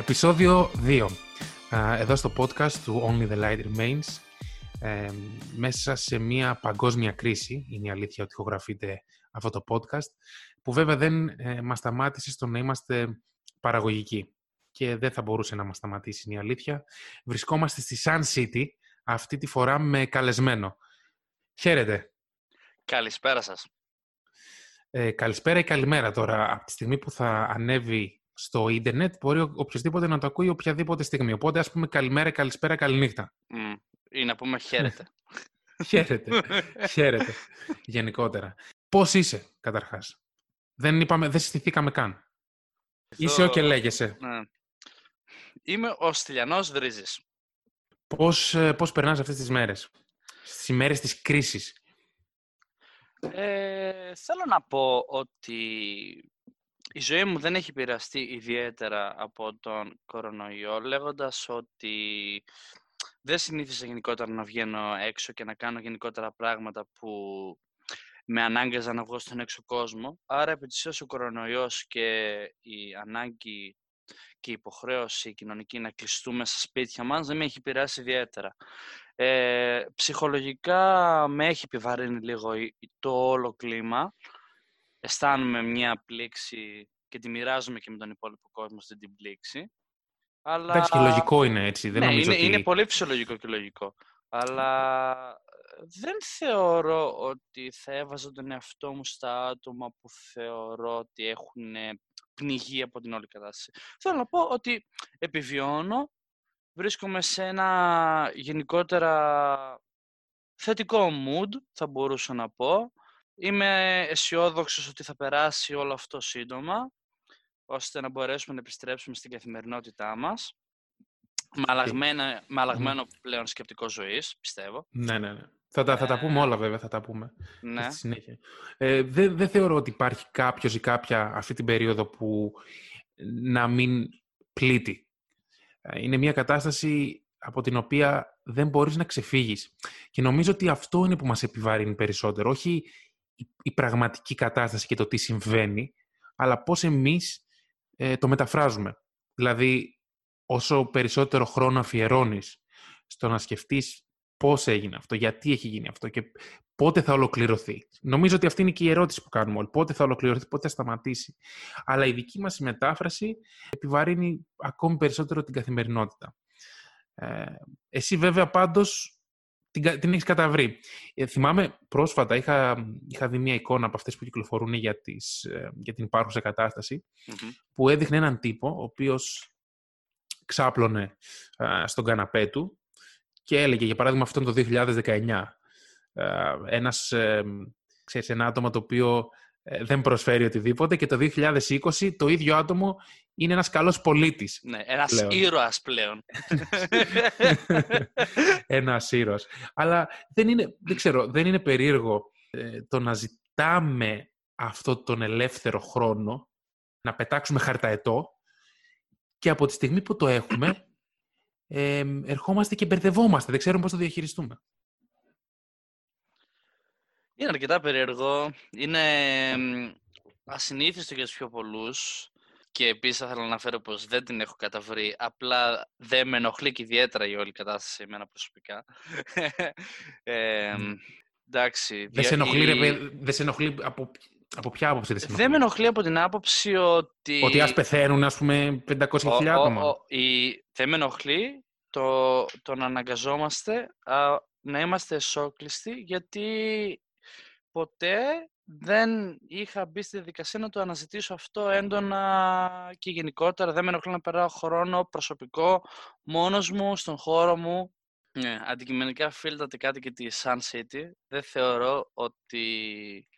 Επισόδιο 2. Εδώ στο podcast του Only the Light Remains. Ε, μέσα σε μια παγκόσμια κρίση, είναι η αλήθεια ότι ηχογραφείται αυτό το podcast, που βέβαια δεν ε, μας σταμάτησε στο να είμαστε παραγωγικοί. Και δεν θα μπορούσε να μας σταματήσει, είναι η αλήθεια. Βρισκόμαστε στη Sun City, αυτή τη φορά με καλεσμένο. Χαίρετε. Καλησπέρα σας. Ε, καλησπέρα ή καλημέρα τώρα. Από τη στιγμή που θα ανέβει στο ίντερνετ, μπορεί οποιοδήποτε να το ακούει οποιαδήποτε στιγμή. Οπότε, ας πούμε, καλημέρα, καλησπέρα, καληνύχτα. Mm. Ή να πούμε χαίρετε. χαίρετε. χαίρετε. Γενικότερα. Πώς είσαι, καταρχάς; Δεν, είπαμε, δεν συστηθήκαμε καν. Είσαι ο και λέγεσαι. Ναι. Είμαι ο Στυλιανός Δρίζης. Πώς, ε, πώς περνάς αυτές τις μέρες, στις ημέρες της κρίσης; Ε, θέλω να πω ότι η ζωή μου δεν έχει πειραστεί ιδιαίτερα από τον κορονοϊό, λέγοντας ότι δεν συνήθιζα γενικότερα να βγαίνω έξω και να κάνω γενικότερα πράγματα που με ανάγκαζαν να βγω στον έξω κόσμο. Άρα, επί της ο κορονοϊός και η ανάγκη και η υποχρέωση κοινωνική να κλειστούμε στα σπίτια μας δεν με έχει πειράσει ιδιαίτερα. Ε, ψυχολογικά με έχει επιβαρύνει λίγο το όλο κλίμα. Αισθάνομαι μια πλήξη και τη μοιράζομαι και με τον υπόλοιπο κόσμο αυτή την πλήξη. Αλλά... Εντάξει, και λογικό είναι έτσι. Δεν ναι, είναι, ότι... είναι πολύ φυσιολογικό και λογικό. Αλλά δεν θεωρώ ότι θα έβαζα τον εαυτό μου στα άτομα που θεωρώ ότι έχουν πνιγεί από την όλη κατάσταση. Θέλω να πω ότι επιβιώνω, βρίσκομαι σε ένα γενικότερα θετικό mood, θα μπορούσα να πω. Είμαι αισιόδοξος ότι θα περάσει όλο αυτό σύντομα, ώστε να μπορέσουμε να επιστρέψουμε στην καθημερινότητά μας. Με, αλλαγμένο, πλέον σκεπτικό ζωής, πιστεύω. Ναι, ναι, ναι. Θα τα, θα τα πούμε ε, όλα βέβαια, θα τα πούμε ναι. στη συνέχεια. Ε, δεν, δεν θεωρώ ότι υπάρχει κάποιος ή κάποια αυτή την περίοδο που να μην πλήττει. Ε, είναι μια κατάσταση από την οποία δεν μπορείς να ξεφύγεις. Και νομίζω ότι αυτό είναι που μας επιβαρύνει περισσότερο. Όχι η, πραγματική κατάσταση και το τι συμβαίνει, αλλά πώς εμείς ε, το μεταφράζουμε. Δηλαδή, όσο περισσότερο χρόνο αφιερώνεις στο να σκεφτείς πώς έγινε αυτό, γιατί έχει γίνει αυτό και πότε θα ολοκληρωθεί. Νομίζω ότι αυτή είναι και η ερώτηση που κάνουμε όλοι. Πότε θα ολοκληρωθεί, πότε θα σταματήσει. Αλλά η δική μας μετάφραση επιβαρύνει ακόμη περισσότερο την καθημερινότητα. Ε, εσύ βέβαια πάντως την, την έχεις καταβρει. Ε, θυμάμαι πρόσφατα είχα, είχα δει μια εικόνα από αυτές που κυκλοφορούν για, τις, ε, για την υπάρχουσα που έδειχνε έναν τύπο ο οποίος ξάπλωνε στον καναπέ του και έλεγε, για παράδειγμα, αυτό το 2019. Ένας, ξέρεις, ένα άτομο το οποίο ε, δεν προσφέρει οτιδήποτε και το 2020 το ίδιο άτομο είναι ένας καλός πολίτης. Ναι, ένας πλέον. ήρωας πλέον. ένας ήρωας. Αλλά δεν είναι, δεν ξέρω, δεν είναι περίεργο ε, το να ζητάμε αυτό τον ελεύθερο χρόνο, να πετάξουμε χαρταετό και από τη στιγμή που το έχουμε ε, ερχόμαστε και μπερδευόμαστε. Δεν ξέρουμε πώς θα διαχειριστούμε. Είναι αρκετά περίεργο. Είναι ασυνήθιστο για τους πιο πολλούς. Και επίσης θα ήθελα να αναφέρω πως δεν την έχω καταβρει. Απλά δεν με ενοχλεί και ιδιαίτερα η όλη κατάσταση εμένα προσωπικά. ε, εντάξει. Δεν σε ενοχλεί, δεν σε ενοχλεί από, από ποια άποψη δεν σε ενοχλεί. Δεν με ενοχλεί; από την άποψη ότι... Ότι ας πεθαίνουν, ας πούμε, 500.000 άτομα. η... Δεν με ενοχλεί το, το να αναγκαζόμαστε α, να είμαστε εσόκλειστοι γιατί ποτέ δεν είχα μπει στη διαδικασία να το αναζητήσω αυτό έντονα και γενικότερα δεν με ενοχλεί να περάω χρόνο προσωπικό μόνος μου, στον χώρο μου. Ναι, αντικειμενικά φίλταται κάτι και τη Sun City. Δεν θεωρώ ότι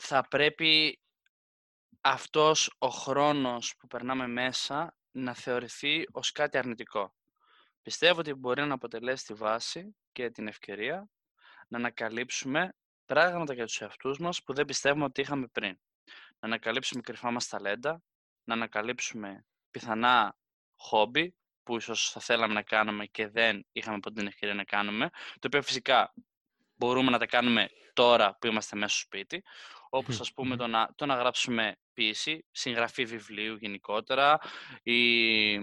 θα πρέπει αυτός ο χρόνος που περνάμε μέσα να θεωρηθεί ως κάτι αρνητικό. Πιστεύω ότι μπορεί να αποτελέσει τη βάση και την ευκαιρία να ανακαλύψουμε πράγματα για τους εαυτούς μας που δεν πιστεύουμε ότι είχαμε πριν. Να ανακαλύψουμε κρυφά μας ταλέντα, να ανακαλύψουμε πιθανά χόμπι που ίσως θα θέλαμε να κάνουμε και δεν είχαμε ποτέ την ευκαιρία να κάνουμε, το οποίο φυσικά μπορούμε να τα κάνουμε τώρα που είμαστε μέσα στο σπίτι. Όπως ας πούμε το να, το να γράψουμε ποίηση, συγγραφή βιβλίου γενικότερα ή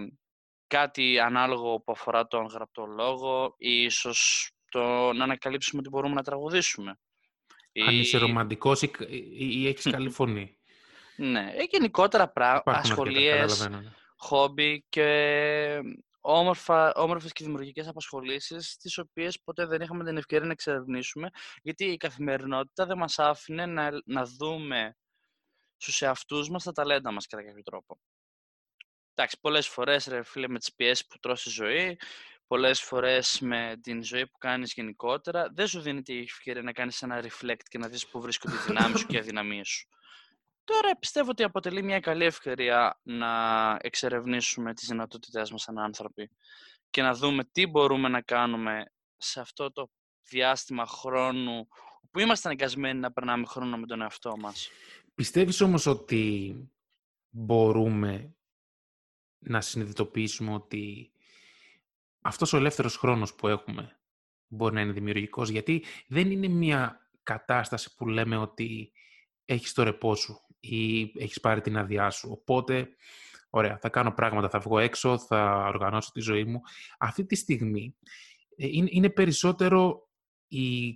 κάτι ανάλογο που αφορά τον γραπτό λόγο ή ίσως το να ανακαλύψουμε ότι μπορούμε να τραγουδήσουμε. Αν είσαι ρομαντικός ή, ή έχεις καλή φωνή. Ναι, ε, γενικότερα πράγματα, ασχολίες, ναι. χόμπι και όμορφα, όμορφες και δημιουργικές απασχολήσεις τις οποίες ποτέ δεν είχαμε την ευκαιρία να εξερευνήσουμε γιατί η καθημερινότητα δεν μας άφηνε να, να δούμε στους εαυτούς μας τα ταλέντα μας κατά κάποιο τρόπο. Εντάξει, πολλές φορές ρε φίλε με τις πιέσεις που τρώσει η ζωή, πολλές φορές με την ζωή που κάνεις γενικότερα, δεν σου δίνει τη ευκαιρία να κάνεις ένα reflect και να δεις πού βρίσκονται οι δυνάμεις σου και οι αδυναμίες σου. Τώρα πιστεύω ότι αποτελεί μια καλή ευκαιρία να εξερευνήσουμε τις δυνατότητές μας σαν άνθρωποι και να δούμε τι μπορούμε να κάνουμε σε αυτό το διάστημα χρόνου που είμαστε αναγκασμένοι να περνάμε χρόνο με τον εαυτό μας. Πιστεύεις όμως ότι μπορούμε να συνειδητοποιήσουμε ότι αυτός ο ελεύθερος χρόνος που έχουμε μπορεί να είναι δημιουργικός, γιατί δεν είναι μια κατάσταση που λέμε ότι έχεις το ρεπό σου ή έχεις πάρει την άδειά σου. Οπότε, ωραία, θα κάνω πράγματα, θα βγω έξω, θα οργανώσω τη ζωή μου. Αυτή τη στιγμή ε, είναι, περισσότερο η,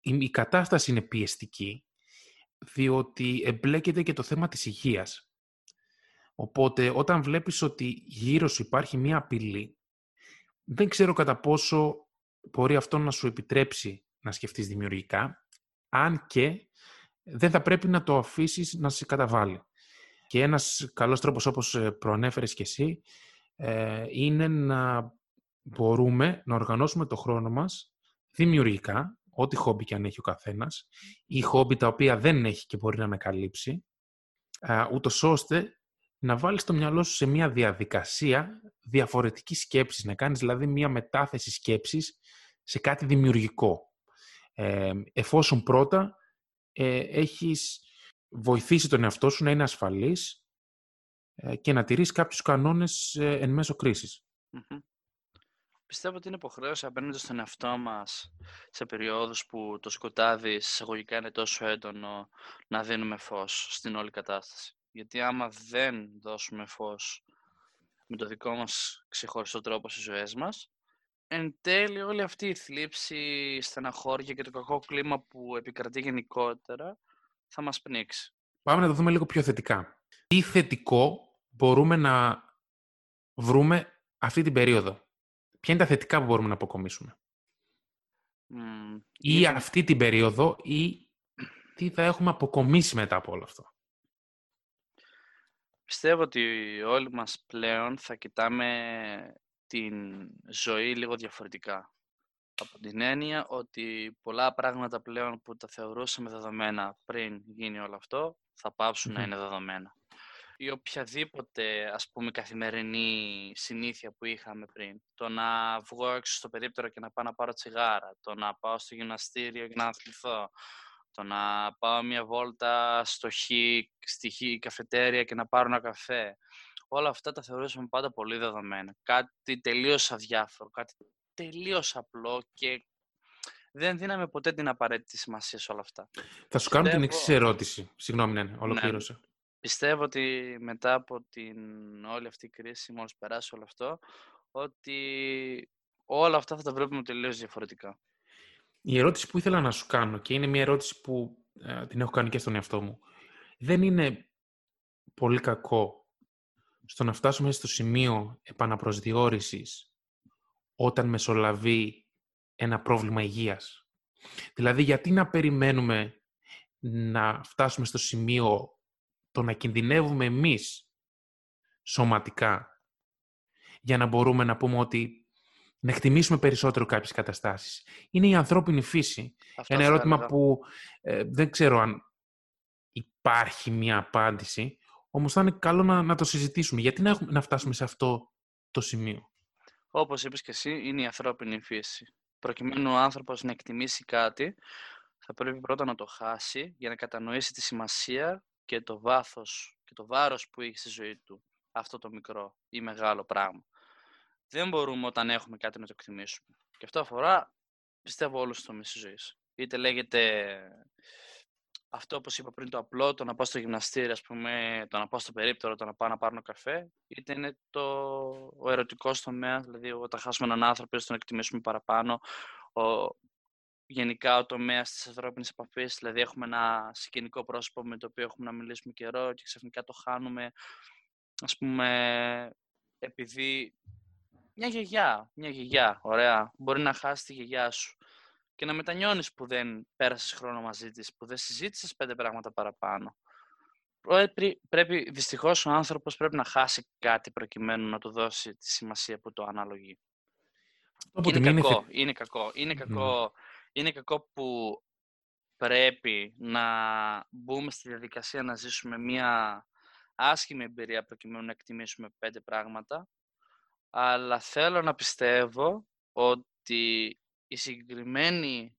η, κατάσταση είναι πιεστική, διότι εμπλέκεται και το θέμα της υγείας. Οπότε, όταν βλέπεις ότι γύρω σου υπάρχει μία απειλή, δεν ξέρω κατά πόσο μπορεί αυτό να σου επιτρέψει να σκεφτείς δημιουργικά, αν και δεν θα πρέπει να το αφήσεις να σε καταβάλει. Και ένας καλός τρόπος, όπως ε, προανέφερες και εσύ, ε, είναι να μπορούμε να οργανώσουμε το χρόνο μας δημιουργικά, ό,τι χόμπι και αν έχει ο καθένας, ή χόμπι τα οποία δεν έχει και μπορεί να ανακαλύψει, ούτως ώστε να βάλεις το μυαλό σου σε μια διαδικασία διαφορετικής σκέψης, να κάνεις δηλαδή μια μετάθεση σκέψης σε κάτι δημιουργικό. Ε, εφόσον πρώτα ε, έχεις βοηθήσει τον εαυτό σου να είναι ασφαλής ε, και να τηρείς κάποιους κανόνες ε, εν μέσω Πιστεύω ότι είναι υποχρέωση απέναντι στον εαυτό μας σε περιόδους που το σκοτάδι εισαγωγικά είναι τόσο έντονο να δίνουμε φως στην όλη κατάσταση. Γιατί άμα δεν δώσουμε φως με το δικό μας ξεχωριστό τρόπο στις ζωές μας, εν τέλει όλη αυτή η θλίψη, η στεναχώρια και το κακό κλίμα που επικρατεί γενικότερα θα μας πνίξει. Πάμε να το δούμε λίγο πιο θετικά. Τι θετικό μπορούμε να βρούμε αυτή την περίοδο; Ποια είναι τα θετικά που μπορούμε να αποκομίσουμε; ή αυτή την περίοδο ή τι θα έχουμε αποκομίσει μετά από όλο αυτό; Πιστεύω ότι όλοι μας πλέον θα κοιτάμε την ζωή λίγο διαφορετικά. Από την έννοια ότι πολλά πράγματα πλέον που τα θεωρούσαμε δεδομένα πριν γίνει όλο αυτό, θα πάψουν να είναι δεδομένα. Ή οποιαδήποτε, ας πούμε, καθημερινή συνήθεια που είχαμε πριν. Το να βγω έξω στο περίπτερο και να πάω να πάρω τσιγάρα. Το να πάω στο γυμναστήριο και να αθληθώ. Το να πάω μια βόλτα στο χ, στη χ καφετέρια και να πάρω ένα καφέ όλα αυτά τα θεωρούσαμε πάντα πολύ δεδομένα. Κάτι τελείως αδιάφορο, κάτι τελείως απλό και δεν δίναμε ποτέ την απαραίτητη σημασία σε όλα αυτά. Θα σου κάνω την εξής ερώτηση. Συγγνώμη, ναι, ναι ολοκλήρωσε. Ναι. Πιστεύω ότι μετά από την όλη αυτή η κρίση, μόλις περάσει όλο αυτό, ότι όλα αυτά θα τα βλέπουμε τελείως διαφορετικά. Η ερώτηση που ήθελα να σου κάνω και είναι μια ερώτηση που ε, την έχω κάνει και στον εαυτό μου. Δεν είναι πολύ κακό στο να φτάσουμε στο σημείο επαναπροσδιορίσης όταν μεσολαβεί ένα πρόβλημα υγείας. Δηλαδή, γιατί να περιμένουμε να φτάσουμε στο σημείο το να κινδυνεύουμε εμείς σωματικά για να μπορούμε να πούμε ότι να εκτιμήσουμε περισσότερο κάποιες καταστάσεις. Είναι η ανθρώπινη φύση. Ένα ερώτημα που ε, δεν ξέρω αν υπάρχει μια απάντηση, όμως θα είναι καλό να, να το συζητήσουμε. Γιατί να, έχουμε, να φτάσουμε σε αυτό το σημείο; Όπως είπες και εσύ, είναι η ανθρώπινη φύση. Προκειμένου ο άνθρωπος να εκτιμήσει κάτι, θα πρέπει πρώτα να το χάσει για να κατανοήσει τη σημασία και το βάθος και το βάρος που έχει στη ζωή του αυτό το μικρό ή μεγάλο πράγμα. Δεν μπορούμε όταν έχουμε κάτι να το εκτιμήσουμε. Και αυτό αφορά, πιστεύω, όλους τους τομείς της ζωής. Είτε λέγεται αυτό όπως είπα πριν το απλό, το να πάω στο γυμναστήριο, ας πούμε, το να πάω στο περίπτερο, το να πάω να πάρω καφέ, είτε είναι το, ο ερωτικός τομέας, δηλαδή όταν χάσουμε έναν άνθρωπο, ώστε τον εκτιμήσουμε παραπάνω, ο, γενικά ο τομέας της ανθρώπινης επαφής, δηλαδή έχουμε ένα συγγενικό πρόσωπο με το οποίο έχουμε να μιλήσουμε καιρό και ξαφνικά το χάνουμε, ας πούμε, επειδή μια γιαγιά, μια γιαγιά, ωραία, μπορεί να χάσεις τη γιαγιά σου και να μετανιώνεις που δεν πέρασες χρόνο μαζί της, που δεν συζήτησες πέντε πράγματα παραπάνω. Πρέπει, πρέπει, δυστυχώς ο άνθρωπος πρέπει να χάσει κάτι προκειμένου να του δώσει τη σημασία που το αναλογεί. είναι, κακό, είναι κακό, είναι κακό, είναι κακό που πρέπει να μπούμε στη διαδικασία να ζήσουμε μια άσχημη εμπειρία προκειμένου να εκτιμήσουμε πέντε πράγματα, αλλά θέλω να πιστεύω ότι η συγκεκριμένη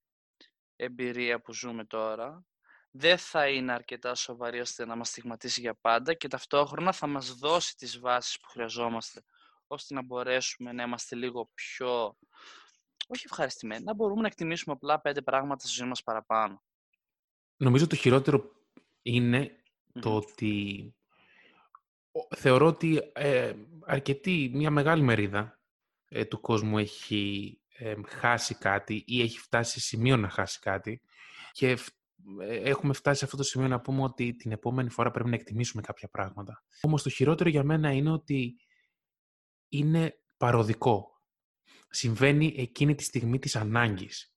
εμπειρία που ζούμε τώρα δεν θα είναι αρκετά σοβαρή ώστε να μας στιγματίσει για πάντα και ταυτόχρονα θα μας δώσει τις βάσεις που χρειαζόμαστε ώστε να μπορέσουμε να είμαστε λίγο πιο, όχι ευχαριστημένοι, να μπορούμε να εκτιμήσουμε απλά πέντε πράγματα στη ζωή μας παραπάνω. Νομίζω το χειρότερο το ότι θεωρώ ότι ε, αρκετή, μια μεγάλη μερίδα ε, του κόσμου έχει χάσει κάτι ή έχει φτάσει σε σημείο να χάσει κάτι και ε, έχουμε φτάσει σε αυτό το σημείο να πούμε ότι την επόμενη φορά πρέπει να εκτιμήσουμε κάποια πράγματα. Όμως το χειρότερο για μένα είναι ότι είναι παροδικό. Συμβαίνει εκείνη τη στιγμή της ανάγκης.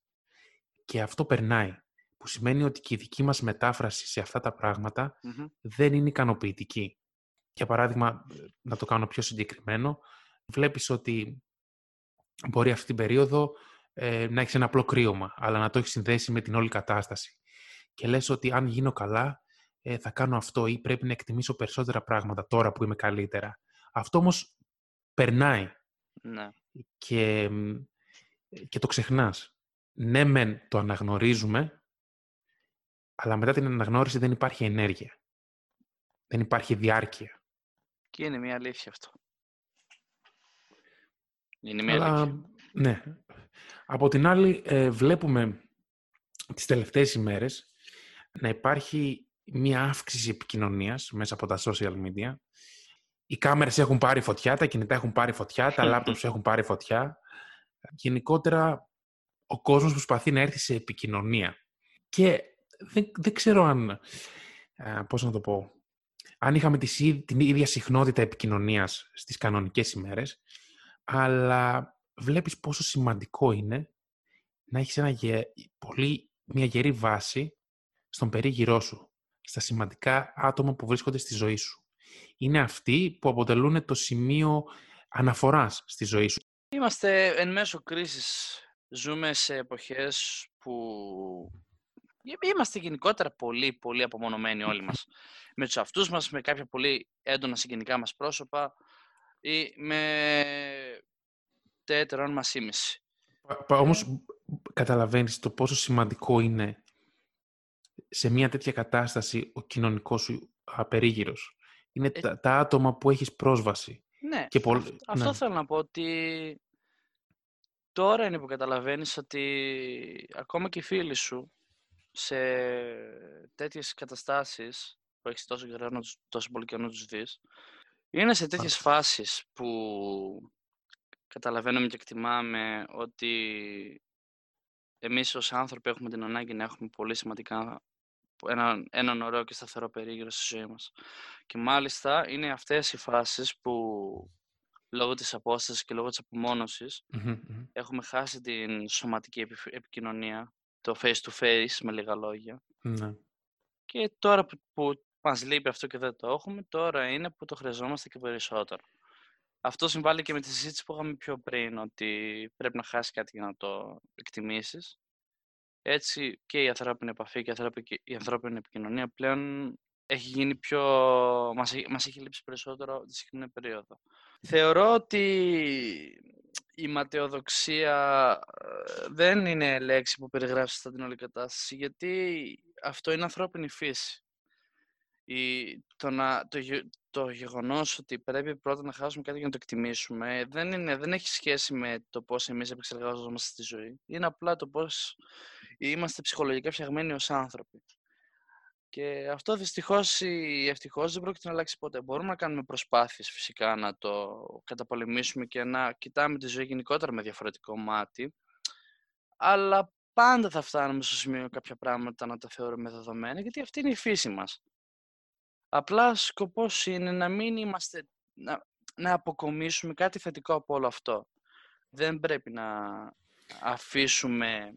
Και αυτό περνάει. Που σημαίνει ότι και η δική μας μετάφραση σε αυτά τα πραγματα δεν είναι ικανοποιητική. Για παράδειγμα, να το κάνω πιο συγκεκριμένο, βλέπεις ότι μπορεί αυτή την περίοδο ε, να έχεις ένα απλό κρύωμα, αλλά να το έχεις συνδέσει με την όλη κατάσταση. Και λες ότι αν γίνω καλά, ε, θα κάνω αυτό ή πρέπει να εκτιμήσω περισσότερα πράγματα τώρα που είμαι καλύτερα. Αυτό όμως περνάει. Ναι. Και, και το ξεχνάς. Ναι, μεν το αναγνωρίζουμε, αλλά μετά την αναγνώριση δεν υπάρχει ενέργεια. Δεν υπάρχει διάρκεια. Και είναι μια αλήθεια αυτό. Είναι Αλλά, ναι. Από την άλλη, ε, βλέπουμε τις τελευταίες ημέρες να υπάρχει μια αύξηση επικοινωνίας μέσα από τα social media. Οι κάμερες έχουν πάρει φωτιά, τα κινητά έχουν πάρει φωτιά, τα laptops έχουν πάρει φωτιά. Γενικότερα, ο κόσμος προσπαθεί να έρθει σε επικοινωνία. Και δεν, δεν ξέρω αν, πώς να το πω, αν είχαμε την ίδια συχνότητα επικοινωνίας στις κανονικές ημέρες, αλλά βλέπεις πόσο σημαντικό είναι να έχεις ένα πολύ, μια γερή βάση στον περίγυρό σου, στα σημαντικά άτομα που βρίσκονται στη ζωή σου. Είναι αυτοί που αποτελούν το σημείο αναφοράς στη ζωή σου. Είμαστε εν μέσω κρίσης. Ζούμε σε εποχές που είμαστε γενικότερα πολύ, πολύ απομονωμένοι όλοι μας. με τους αυτούς μας, με κάποια πολύ έντονα συγγενικά μας πρόσωπα, ή με τέτερον μας ήμιση. Όμως καταλαβαίνεις το πόσο σημαντικό είναι σε μια τέτοια κατάσταση ο κοινωνικός σου απερίγυρος. Είναι ε τα, τα, άτομα που έχεις πρόσβαση. Ναι, και αυτό ναι. θέλω να πω ότι τώρα είναι που καταλαβαίνεις ότι ακόμα και οι φίλοι σου σε τέτοιες καταστάσεις που έχεις τόσο, καιρό, τόσο πολύ καιρό να τους δεις είναι σε τέτοιες φάσεις που καταλαβαίνουμε και εκτιμάμε ότι εμείς ως άνθρωποι έχουμε την ανάγκη να έχουμε πολύ σημαντικά έναν, έναν ωραίο και σταθερό περίγυρο στη ζωή μας. Και μάλιστα είναι αυτές οι φάσεις που λόγω της απόστασης και λόγω της απομονωσης έχουμε χάσει την σωματική επικοινωνία, το face to face με λίγα ναι. Και τώρα που, που μας λείπει αυτό και δεν το έχουμε, τώρα είναι που το χρειαζόμαστε και περισσότερο. Αυτό συμβάλλει και με τη συζήτηση που είχαμε πιο πριν, ότι πρέπει να χάσει κάτι για να το εκτιμήσεις. Έτσι και η ανθρώπινη επαφή και η ανθρώπινη επικοινωνία πλέον έχει γίνει πιο... μας, μας έχει λείψει περισσότερο τη συγκεκριμένη περίοδο. Θεωρώ ότι η ματαιοδοξία ε, δεν είναι λέξη που περιγράφει στα την όλη κατάσταση, γιατί αυτό είναι ανθρώπινη φύση η, το, να, το, το γεγονός ότι πρέπει πρώτα να χάσουμε κάτι για να το εκτιμήσουμε δεν, είναι, δεν έχει σχέση με το πώς εμείς επεξεργαζόμαστε στη ζωή. Είναι απλά το πώς είμαστε ψυχολογικά φτιαγμένοι ως άνθρωποι. Και αυτό δυστυχώς ή ευτυχώς δεν πρόκειται να αλλάξει ποτέ. Μπορούμε να κάνουμε προσπάθειες φυσικά να το καταπολεμήσουμε και να κοιτάμε τη ζωή γενικότερα με διαφορετικό μάτι. Αλλά πάντα θα φτάνουμε στο σημείο κάποια πράγματα να τα θεωρούμε δεδομένα, γιατί αυτή είναι η φύση μας. Απλά σκοπός είναι να μην είμαστε, να, να αποκομίσουμε κάτι θετικό από όλο αυτό. Δεν πρέπει να αφήσουμε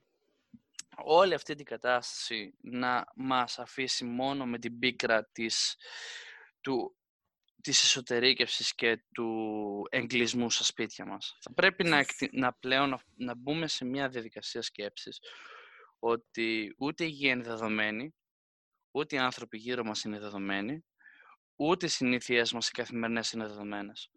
όλη αυτή την κατάσταση να μας αφήσει μόνο με την πίκρα της, του, της εσωτερήκευσης και του εγκλισμού στα σπίτια μας. Θα πρέπει να, να πλέον να, μπούμε σε μια διαδικασία σκέψης ότι ούτε η υγεία είναι δεδομένη, ούτε οι άνθρωποι γύρω μας είναι δεδομένοι, ούτε οι συνήθειές μας οι καθημερινές είναι δεδομένες.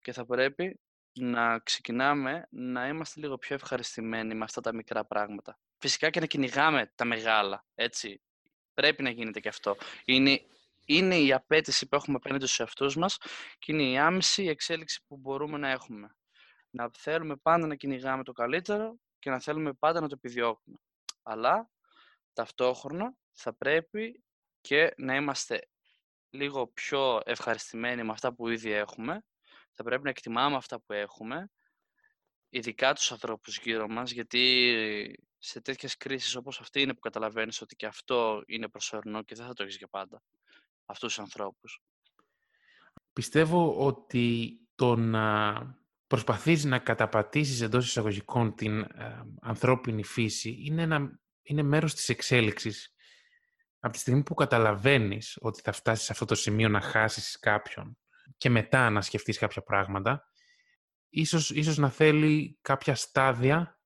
Και θα πρέπει να ξεκινάμε να είμαστε λίγο πιο ευχαριστημένοι με αυτά τα μικρά πράγματα. Φυσικά και να κυνηγάμε τα μεγάλα, έτσι. Πρέπει να γίνεται και αυτό. Είναι, είναι η απέτηση που έχουμε απέναντι στους εαυτούς μας και είναι η άμεση εξέλιξη που μπορούμε να έχουμε. Να θέλουμε πάντα να κυνηγάμε το καλύτερο και να θέλουμε πάντα να το επιδιώκουμε. Αλλά ταυτόχρονα θα πρέπει και να είμαστε λίγο πιο ευχαριστημένοι με αυτά που ήδη έχουμε θα πρέπει να εκτιμάμε αυτά που έχουμε, ειδικά τους ανθρώπους γύρω μας, γιατί σε τέτοιες κρίσεις όπως αυτή είναι που καταλαβαίνεις ότι και αυτό είναι προσωρινό και δεν θα το έχεις για πάντα, αυτούς τους ανθρώπους. Πιστεύω ότι το να προσπαθείς να καταπατήσεις εντός εισαγωγικών την ε, ανθρώπινη φύση είναι, ένα, είναι μέρος της εξέλιξης. Από τη στιγμή που καταλαβαίνεις ότι θα φτάσεις σε αυτό το σημείο να χάσεις κάποιον και μετά να σκεφτείς κάποια πράγματα, ίσως, ίσως να θέλει κάποια στάδια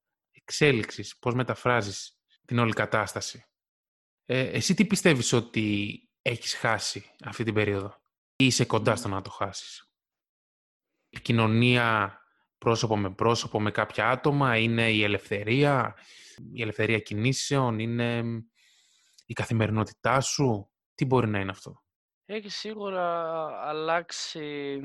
εξέλιξης, πώς μεταφράζεις την όλη κατάσταση. Ε, εσύ τι πιστεύεις ότι έχεις χάσει αυτή την περίοδο; Ή είσαι κοντά στο να το χάσεις; Η κοινωνία πρόσωπο με πρόσωπο με κάποια άτομα, είναι η ελευθερία, η ελευθερία κινήσεων, είναι η καθημερινότητά σου; Τι μπορεί να είναι αυτό; Έχει σίγουρα αλλάξει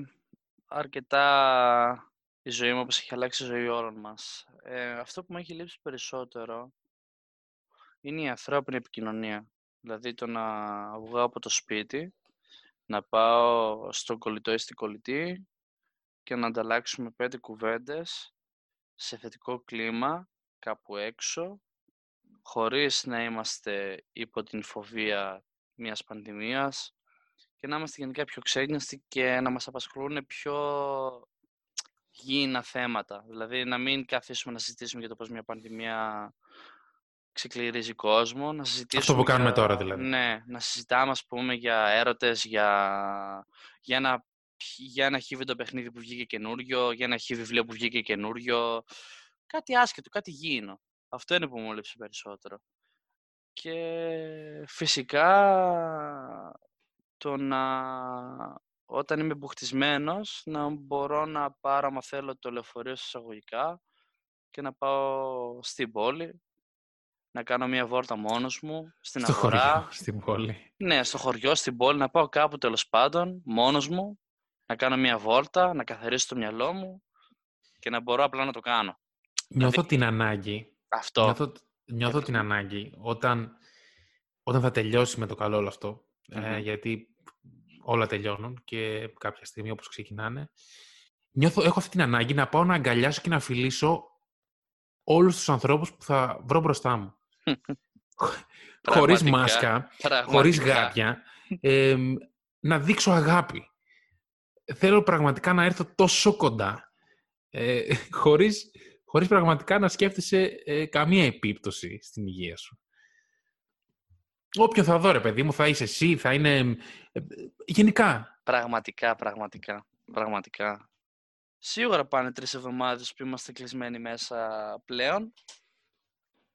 αρκετά η ζωή μου, όπως έχει αλλάξει η ζωή όλων μας. Ε, αυτό που μου έχει λείψει περισσότερο είναι η ανθρώπινη επικοινωνία. Δηλαδή το να βγω από το σπίτι, να πάω στον κολλητό ή στην κολλητή και να ανταλλάξουμε πέντε κουβέντες σε θετικό κλίμα, κάπου έξω, χωρίς να είμαστε υπό την φοβία μιας πανδημίας, και να είμαστε γενικά πιο ξένιαστοι και να μας απασχολούν πιο γήινα θέματα. Δηλαδή να μην καθίσουμε να συζητήσουμε για το πώς μια πανδημία ξεκληρίζει κόσμο. Να συζητήσουμε Αυτό που κάνουμε τώρα δηλαδή. Ναι, να συζητάμε ας πούμε για έρωτες, για, για ένα για ένα το παιχνίδι που βγήκε καινούριο, για ένα χι βιβλίο που βγήκε καινούριο. Κάτι άσχετο, κάτι γήινο. Αυτό είναι που μου έλειψε περισσότερο. Και φυσικά το να όταν είμαι μπουχτισμένος να μπορώ να πάρω άμα θέλω το λεωφορείο εισαγωγικά και να πάω στην πόλη να κάνω μια βόρτα μόνος μου, στην στο αγορά. Χωριό, στην πόλη. Ναι, στο χωριό, στην πόλη, να πάω κάπου τέλος πάντων, μόνος μου, να κάνω μια βόρτα, να καθαρίσω το μυαλό μου και να μπορώ απλά να το κάνω. Νιώθω δηλαδή την ανάγκη. Αυτό. Νιώθω, νιώθω την ανάγκη όταν, όταν θα τελειώσει με το καλό όλο αυτό ε, γιατί όλα τελειώνουν και κάποια στιγμή όπως ξεκινάνε. Νιώθω, έχω αυτή την ανάγκη να πάω να αγκαλιάσω και να φιλήσω όλους τους ανθρώπους που θα βρω μπροστά μου. χωρίς μάσκα, χωρίς γάτια, να δείξω αγάπη. Θέλω πραγματικά να έρθω τόσο κοντά, ε, χωρίς, χωρίς πραγματικά να σκέφτεσαι ε, καμία επίπτωση στην υγεία σου. Όποιον θα δω, ρε παιδί μου, θα είσαι εσύ, θα είναι... Ε, γενικά. Πραγματικά, πραγματικά, πραγματικά. Σίγουρα πάνε τρεις εβδομάδες που είμαστε κλεισμένοι μέσα πλέον.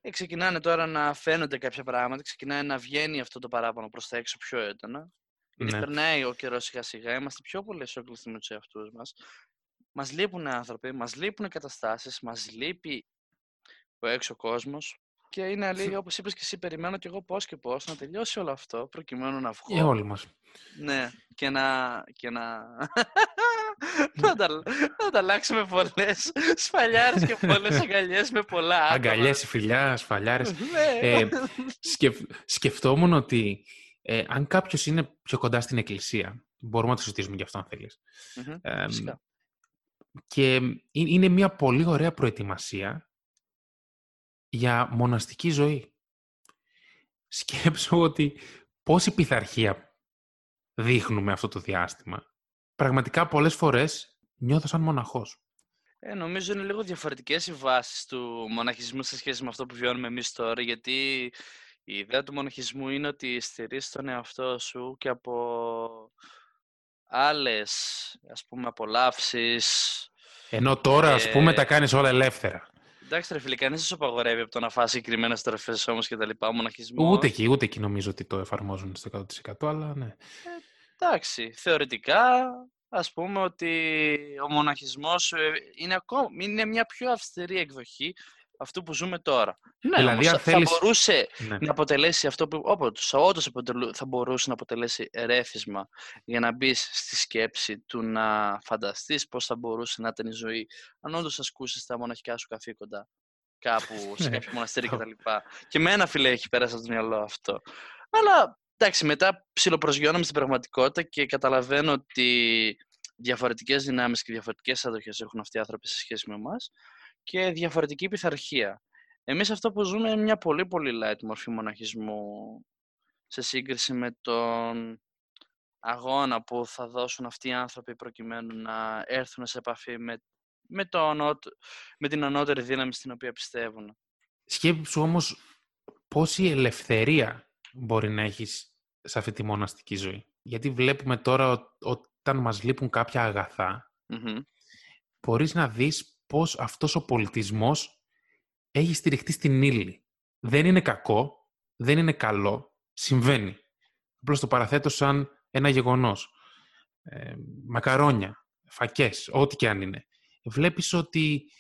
Και ε, ξεκινάνε τώρα να φαίνονται κάποια πράγματα, ξεκινάει να βγαίνει αυτό το παράπονο προς τα έξω πιο έντονα. Γιατί ναι. περνάει ο καιρός σιγά σιγά, είμαστε πιο πολύ εσωκλειστοί με τους εαυτούς μας. Μας λείπουν άνθρωποι, μας λείπουν καταστάσεις, μας λείπει ο έξω κόσμος. Και είναι αλήθεια, όπως είπες και εσύ, περιμένω κι εγώ πώς και πώς να τελειώσει όλο αυτό προκειμένου να βγω. Για όλοι μας. Ναι, και να. Και να... να, τα, να ανταλλάξουμε πολλές σφαλιάρες και πολλές αγκαλιές με πολλά άτομα. Αγκαλιές, φιλιά, σφαλιάρες. Ναι. ε, σκεφ, σκεφτόμουν ότι Ε, αν κάποιος είναι πιο κοντά στην εκκλησία, μπορούμε να το συζητήσουμε γι' αυτό αν θελεις και είναι μια πολύ ωραία προετοιμασία για μοναστική ζωή. Σκέψω ότι πόση πειθαρχία δείχνουμε αυτό το διάστημα. Πραγματικά πολλές φορές νιώθω σαν μοναχός. Ε, νομίζω είναι λίγο διαφορετικές οι βάσεις του μοναχισμού σε σχέση με αυτό που βιώνουμε εμείς τώρα, γιατί η ιδέα του μοναχισμού είναι ότι στηρίζεις τον εαυτό σου και από άλλες, ας πούμε, απολαύσεις. Ενώ τώρα, ας πούμε, τα κάνεις όλα ελεύθερα. Εντάξει, ρε φίλε, κανείς δεν σου απαγορεύει από το να φάσει συγκεκριμένες τροφέ όμω και τα λοιπά. Ο μοναχισμός. Ούτε εκεί, ούτε εκεί νομίζω ότι το εφαρμόζουν στο 100% αλλά ναι. Ε, εντάξει, θεωρητικά ας πούμε ότι ο μοναχισμός ε, είναι, ακόμα, είναι μια πιο αυστηρή εκδοχή αυτού που ζούμε τώρα. Ναι, δηλαδή, όμως, θέλεις... θα μπορούσε ναι. να αποτελέσει αυτό που όποτε, όντως θα μπορούσε να αποτελέσει ερέθισμα για να μπεις στη σκέψη του να φανταστείς πώς θα μπορούσε να ήταν η ζωή αν όντως ασκούσεις τα μοναχικά σου καθήκοντα κάπου σε ναι. κάποιο μοναστήρι κτλ. Και με ένα φιλέ έχει πέρασει από το μυαλό αυτό. Αλλά εντάξει, μετά ψιλοπροσγειώνομαι στην πραγματικότητα και καταλαβαίνω ότι διαφορετικές δυνάμεις και διαφορετικές αντοχές έχουν αυτοί οι άνθρωποι σε σχέση με εμάς και διαφορετική πειθαρχία. Εμείς αυτό που ζούμε είναι μια πολύ πολύ light μορφή μοναχισμού σε σύγκριση με τον αγώνα που θα δώσουν αυτοί οι άνθρωποι προκειμένου να έρθουν σε επαφή με, με, το με την ανώτερη δύναμη στην οποία πιστεύουν. Σκέψου όμως πόση ελευθερία μπορεί να έχεις σε αυτή τη μοναστική ζωή. Γιατί βλέπουμε τώρα όταν μας λείπουν κάποια αγαθά, mm μπορείς να δεις πώς αυτός ο πολιτισμός έχει στηριχτεί στην ύλη. Δεν είναι κακό, δεν είναι καλό, συμβαίνει. Απλώς το παραθέτω σαν ένα γεγονός. Ε, μακαρόνια, φακές, ό,τι και αν είναι. Βλέπεις ότι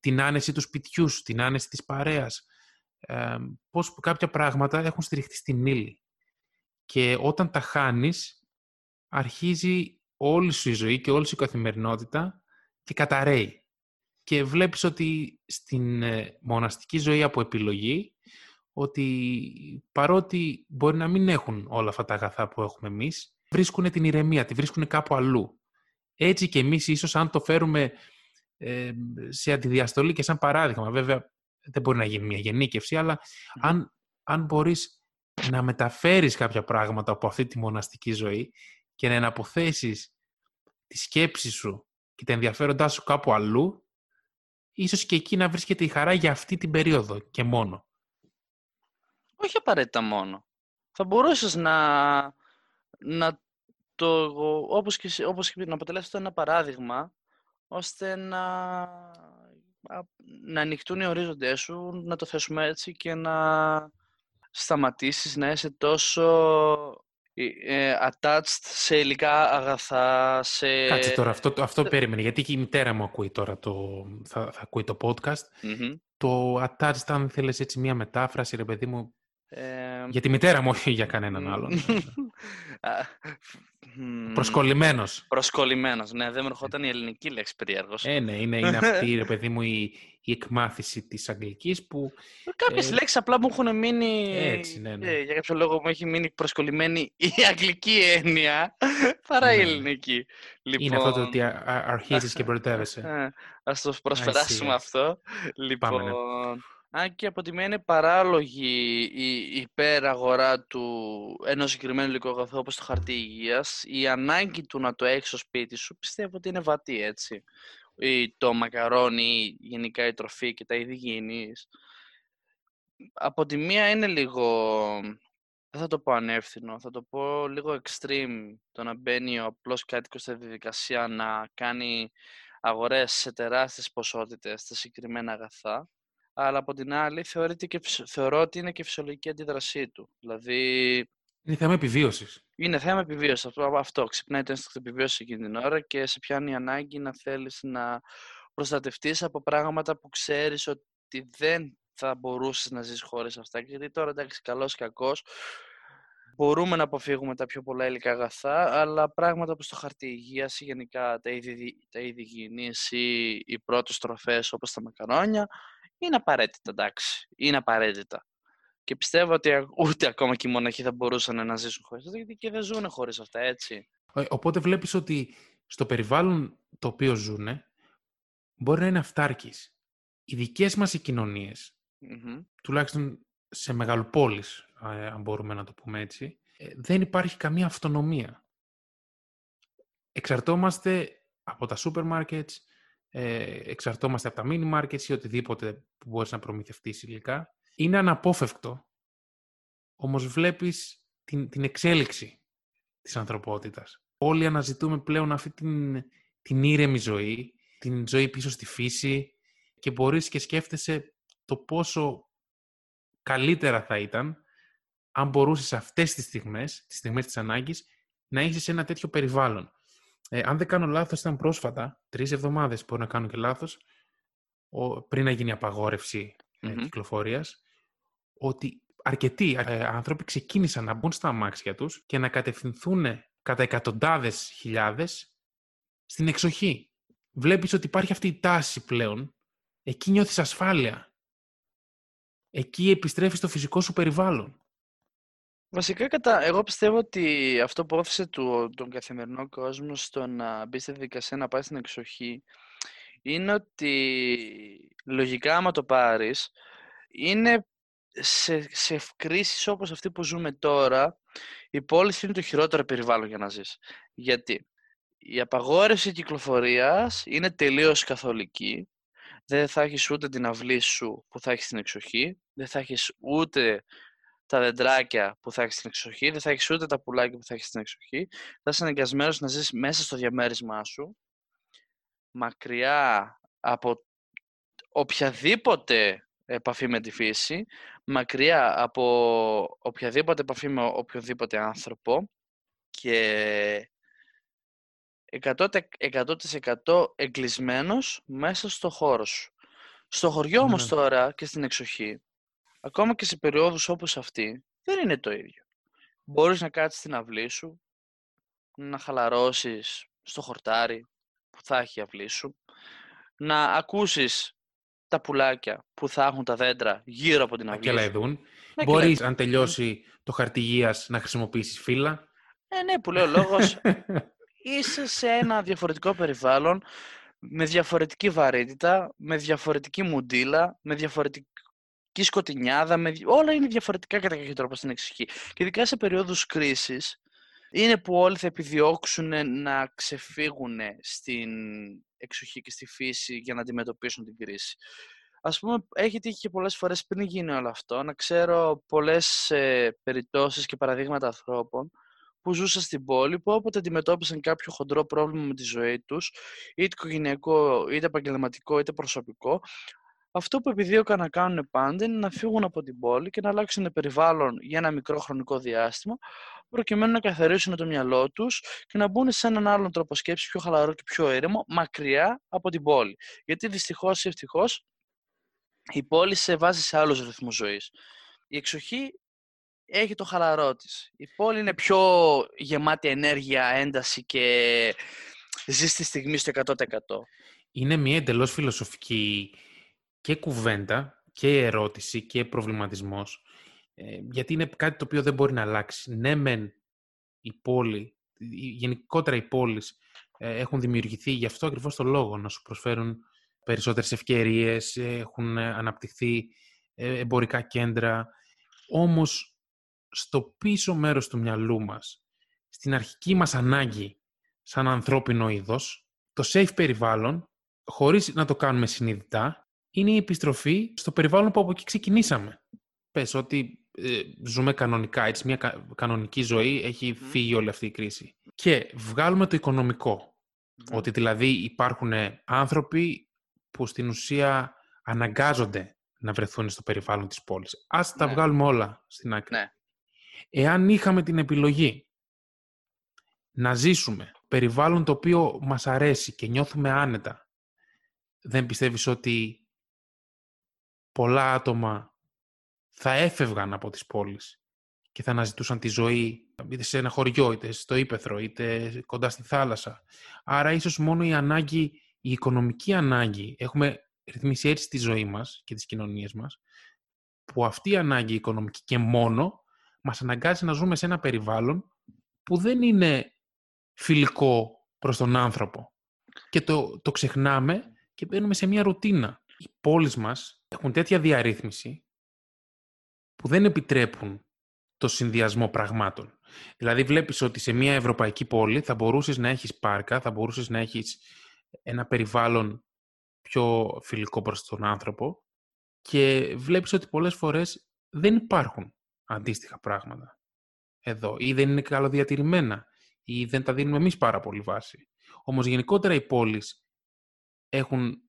την άνεση του σπιτιού την άνεση της παρέας, ε, πώς κάποια πράγματα έχουν στηριχτεί στην ύλη. Και όταν τα χάνεις, αρχίζει όλη σου η ζωή και όλη σου η καθημερινότητα και καταραίει. Και βλέπεις ότι στην ε, μοναστική ζωή από επιλογή, ότι παρότι μπορεί να μην έχουν όλα αυτά τα αγαθά που έχουμε εμείς, βρίσκουν την ηρεμία, τη βρίσκουν κάπου αλλού. Έτσι και εμείς ίσως αν το φέρουμε ε, σε αντιδιαστολή και σαν παράδειγμα, βέβαια δεν μπορεί να γίνει μια γενίκευση, αλλά αν, αν μπορείς να μεταφέρεις κάποια πράγματα από αυτή τη μοναστική ζωή και να εναποθέσεις τη σκέψη σου και τα ενδιαφέροντά σου κάπου αλλού, ίσως και εκεί να βρίσκεται η χαρά για αυτή την περίοδο και μόνο. Όχι απαραίτητα μόνο. Θα μπορούσες να, να το, όπως και, όπως και να αποτελέσεις ένα παράδειγμα, ώστε να, να ανοιχτούν οι ορίζοντές σου, να το θέσουμε έτσι και να σταματήσεις να είσαι τόσο ε, attached σε υλικά αγαθά, σε... Κάτσε τώρα, αυτό, αυτό περίμενε, γιατί και η μητέρα μου ακούει τώρα το, θα, θα ακούει το podcast. Το attached, αν θέλεις έτσι μία μετάφραση, ρε παιδί μου, ε... για τη μητέρα μου, όχι για κανέναν άλλον. Προσκολλημένος. Προσκολλημένος, ναι, δεν μου ερχόταν η ελληνική λέξη περίεργος. Ε, ναι, είναι, είναι αυτή, ρε παιδί μου, η, η εκμάθηση της αγγλικής που... Κάποιες ε... λέξεις απλά μου έχουν μείνει... Έτσι, ναι, ναι. Ε, για κάποιο λόγο μου έχει μείνει προσκολλημένη η αγγλική έννοια παρά η ναι. ελληνική. Λοιπόν... Είναι αυτό το ότι αρχίζεις και μπερδεύεσαι. Ε, ας το προσπεράσουμε αυτό. Λοιπόν... Πάμε, ναι. Αν και από τη μία είναι παράλογη η υπεραγορά του ενός συγκεκριμένου υλικού αγαθού όπως το χαρτί υγείας, η ανάγκη του να το έχεις στο σπίτι σου πιστεύω ότι είναι βατή έτσι ή το μακαρόνι, γενικά η τροφή και τα είδη υγιεινής. Από τη μία είναι λίγο, δεν θα το πω ανεύθυνο, θα το πω λίγο extreme το να μπαίνει ο απλός κάτοικος στη διαδικασία να κάνει αγορές σε τεράστιες ποσότητες στα συγκεκριμένα αγαθά, αλλά από την άλλη θεωρείται και, θεωρώ ότι είναι και φυσιολογική αντίδρασή του. Δηλαδή, είναι θέμα επιβίωσης. Είναι θέμα επιβίωσης. Αυτό, αυτό ξυπνάει το ένστικτο επιβίωση εκείνη την ώρα και σε πιάνει η ανάγκη να θέλεις να προστατευτείς από πράγματα που ξέρεις ότι δεν θα μπορούσες να ζεις χωρίς αυτά. Γιατί τώρα εντάξει, καλός ή κακός, μπορούμε να αποφύγουμε τα πιο πολλά υλικά αγαθά, αλλά πράγματα όπως το χαρτί υγείας ή γενικά τα είδη, τα είδη υγιεινής ή οι πρώτες τροφές όπως τα μακαρόνια είναι απαραίτητα, εντάξει. Είναι απαραίτητα. Και πιστεύω ότι ούτε ακόμα και οι μοναχοί θα μπορούσαν να ζήσουν χωρίς αυτό, γιατί και δεν ζουν χωρίς αυτά, έτσι. Ε, οπότε βλέπεις ότι στο περιβάλλον το οποίο ζουν μπορεί να είναι αυτάρκης. Οι δικές μας οι κοινωνιες τουλάχιστον σε μεγαλοπόλεις, αν μπορούμε να το πούμε έτσι, ε, δεν υπάρχει καμία αυτονομία. Εξαρτόμαστε από τα σούπερ μάρκετς, εξαρτόμαστε από τα mini markets ή οτιδήποτε που μπορείς να προμηθευτείς υλικά. Είναι αναπόφευκτο, όμως βλέπεις την, την εξέλιξη της ανθρωπότητας. Όλοι αναζητούμε πλέον αυτή την, την ήρεμη ζωή, την ζωή πίσω στη φύση και μπορείς και σκέφτεσαι το πόσο καλύτερα θα ήταν αν μπορούσες αυτές τις στιγμές, τις στιγμές της ανάγκης, να είσαι σε ένα τέτοιο περιβάλλον. Ε, αν δεν κάνω λάθος, ήταν πρόσφατα, τρεις εβδομάδες, μπορεί να κάνω και λάθος, πριν να γίνει απαγόρευση mm κυκλοφορίας, ότι αρκετοί ε, άνθρωποι ξεκίνησαν να μπουν στα αμάξια τους και να κατευθυνθούν κατά εκατοντάδες χιλιάδες στην εξοχή. Βλέπεις ότι υπάρχει αυτή η τάση πλέον. Εκεί νιώθεις ασφάλεια. Εκεί επιστρέφεις στο φυσικό σου περιβάλλον. Βασικά, κατα... εγώ πιστεύω ότι αυτό που όθησε του, τον καθημερινό κόσμο στο να μπει στη δικασία να πάει στην εξοχή είναι ότι λογικά άμα το πάρεις είναι σε, σε κρίσεις όπως αυτή που ζούμε τώρα η πόλη είναι το χειρότερο περιβάλλον για να ζεις. Γιατί η απαγόρευση κυκλοφορίας είναι τελείως καθολική. Δεν θα έχεις ούτε την αυλή σου που θα έχεις στην εξοχή. Δεν θα έχεις ούτε τα δεντράκια που θα έχεις στην εξοχή. Δεν θα έχεις ούτε τα πουλάκια που θα έχεις στην εξοχή. Θα είσαι αναγκασμένος να ζεις μέσα στο διαμέρισμά σου. Μακριά από οποιαδήποτε επαφή με τη φύση, μακριά από οποιαδήποτε επαφή με οποιοδήποτε άνθρωπο και 100%, 100% εγκλεισμένος μέσα στο χώρο σου. Στο χωριό όμως ναι. τώρα και στην εξοχή, ακόμα και σε περιόδους όπως αυτή, δεν είναι το ίδιο. Μπορείς να κάτσεις στην αυλή σου, να χαλαρώσεις στο χορτάρι που θα έχει η αυλή σου, να ακούσεις τα πουλάκια που θα έχουν τα δέντρα γύρω από την αυλή. Να Να Μπορείς, αν τελειώσει το χαρτιγίας, να χρησιμοποιήσεις φύλλα. Ε, ναι, που λέω λόγος. είσαι σε ένα διαφορετικό περιβάλλον, με διαφορετική βαρύτητα, με διαφορετική μουντίλα, με διαφορετική σκοτεινιάδα, με... όλα είναι διαφορετικά κατά κάποιο τρόπο στην εξοχή. Και ειδικά σε περίοδους κρίσης, είναι που όλοι θα επιδιώξουν να ξεφύγουν στην εξοχή και στη φύση για να αντιμετωπίσουν την κρίση. Ας πούμε, έχει τύχει και πολλές φορές πριν γίνει όλο αυτό, να ξέρω πολλές ε, περιπτώσεις και παραδείγματα ανθρώπων που ζούσαν στην πόλη, που όποτε αντιμετώπισαν κάποιο χοντρό πρόβλημα με τη ζωή τους, είτε οικογενειακό, είτε επαγγελματικό, είτε προσωπικό, αυτό που επιδίωκαν να κάνουν πάντα είναι να φύγουν από την πόλη και να αλλάξουν περιβάλλον για ένα μικρό χρονικό διάστημα, προκειμένου να καθαρίσουν το μυαλό τους και να μπουν σε έναν άλλον τρόπο σκέψης, πιο χαλαρό και πιο ήρεμο, μακριά από την πόλη. Γιατί δυστυχώς ή ευτυχώς η πόλη σε βάζει σε άλλους ρυθμούς ζωής. Η εξοχή έχει το χαλαρό της. Η πόλη είναι πιο γεμάτη ενέργεια, ένταση και ζει στη στιγμή στο 100%. Είναι μια εντελώς φιλοσοφική και κουβέντα και ερώτηση και προβληματισμός ε, γιατί είναι κάτι το οποίο δεν μπορεί να αλλάξει. Ναι, μεν η πόλη, γενικότερα οι πόλεις ε, έχουν δημιουργηθεί γι' αυτό ακριβώς το λόγο, να σου προσφέρουν περισσότερες ευκαιρίες, έχουν αναπτυχθεί ε, εμπορικά κέντρα. Όμως, στο πίσω μέρος του μυαλού μας, στην αρχική μας ανάγκη σαν ανθρώπινο είδος, το safe περιβάλλον, χωρίς να το κάνουμε συνειδητά, είναι η επιστροφή στο περιβάλλον που από εκεί ξεκινήσαμε. Πες ότι ε, ζούμε κανονικά, έτσι, μια κανονική ζωή, έχει φύγει όλη αυτή η κρίση. Και βγάλουμε το οικονομικό. Ότι δηλαδή υπάρχουν άνθρωποι που στην ουσία αναγκάζονται να βρεθούν στο περιβάλλον της πόλης. Ας τα ναι. βγάλουμε όλα στην άκρη. Ναι. Εάν είχαμε την επιλογή να ζήσουμε περιβάλλον το οποίο μας αρέσει και νιώθουμε άνετα, δεν πιστεύεις ότι πολλά άτομα θα έφευγαν από τις πόλεις και θα αναζητούσαν τη ζωή είτε σε ένα χωριό, είτε στο ύπεθρο, είτε κοντά στη θάλασσα. Άρα ίσως μόνο η ανάγκη, η οικονομική ανάγκη, έχουμε ρυθμίσει έτσι τη ζωή μας και τις κοινωνίες μας, που αυτή η ανάγκη οικονομική και μόνο μας αναγκάζει να ζούμε σε ένα περιβάλλον που δεν είναι φιλικό προς τον άνθρωπο. Και το, το ξεχνάμε και μπαίνουμε σε μια ρουτίνα. Οι πόλεις μας έχουν τέτοια διαρρύθμιση που δεν επιτρέπουν το συνδυασμό πραγμάτων. Δηλαδή βλέπεις ότι σε μια ευρωπαϊκή πόλη θα μπορούσες να έχεις πάρκα, θα μπορούσες να έχεις ένα περιβάλλον πιο φιλικό προς τον άνθρωπο και βλέπεις ότι πολλές φορές δεν υπάρχουν αντίστοιχα πράγματα εδώ ή δεν είναι καλοδιατηρημένα ή δεν τα δίνουμε εμείς πάρα πολύ βάση. Όμως γενικότερα οι πόλεις έχουν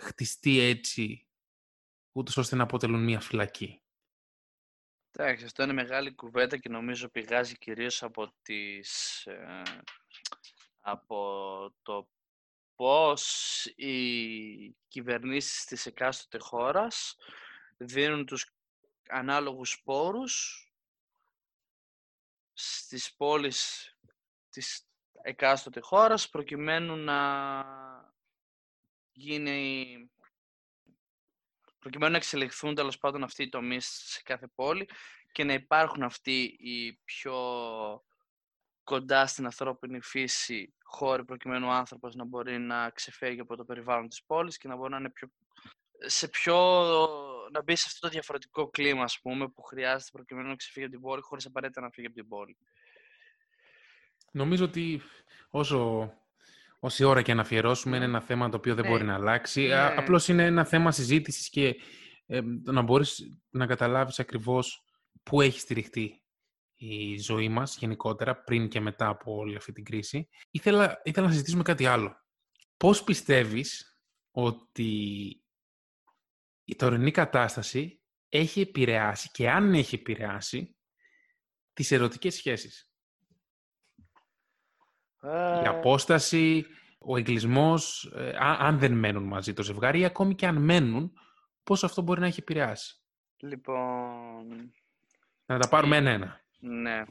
χτιστεί έτσι ούτως ώστε να αποτελούν μια φυλακή. Εντάξει, αυτό είναι μεγάλη κουβέντα και νομίζω πηγάζει κυρίως από, τις, ε, από το πώς οι κυβερνήσεις της εκάστοτε χώρας δίνουν τους ανάλογους πόρους στις πόλεις της εκάστοτε χώρας προκειμένου να γίνει προκειμένου να εξελιχθούν τέλος πάντων αυτοί οι τομείς σε κάθε πόλη και να υπάρχουν αυτοί οι πιο κοντά στην ανθρώπινη φύση χώροι προκειμένου ο άνθρωπος να μπορεί να ξεφεύγει από το περιβάλλον της πόλης και να μπορεί να είναι πιο, σε πιο, να μπει σε αυτό το διαφορετικό κλίμα ας πούμε, που χρειάζεται προκειμένου να ξεφύγει από την πόλη χωρίς απαραίτητα να φύγει από την πόλη. Νομίζω ότι όσο όση ώρα και να αφιερώσουμε είναι ναι. ένα θέμα το οποίο δεν μπορεί ναι. να αλλάξει. Ναι. Απλώς είναι ένα θέμα συζήτησης και ε, να μπορείς να καταλάβεις ακριβώς πού έχει στηριχτεί η ζωή μας γενικότερα, πριν και μετά από όλη αυτή την κρίση. Ήθελα, ήθελα να συζητήσουμε κάτι άλλο. Πώς πιστεύεις ότι η τωρινή κατάσταση έχει επηρεάσει και αν έχει επηρεάσει τις ερωτικές σχέσεις; Η ε. απόσταση, ο εγκλισμός, ε, αν δεν μένουν μαζί το ζευγάρι ή ακόμη και αν μένουν, πώς αυτό μπορεί να έχει επηρεάσει; Λοιπόν... Να τα πάρουμε ένα-ένα. Ναι.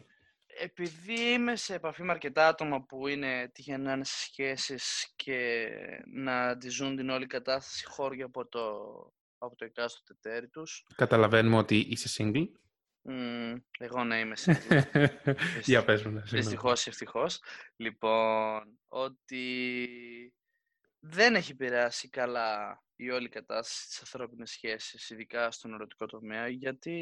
Επειδή είμαι σε επαφή με αρκετά άτομα που είναι τυχαία να είναι σε σχέσεις και να αντιζούν την όλη κατάσταση χώρια από το, από το εκάστοτε τέρι τους. Καταλαβαίνουμε ότι είσαι single. Mm, εγώ να είμαι single. Για πες μου. Δυστυχώς ή ευτυχώς. Λοιπόν, ότι δεν έχει επηρεάσει καλά η όλη κατάσταση στις ανθρώπινες σχέσεις, ειδικά στον ερωτικό τομέα, γιατί...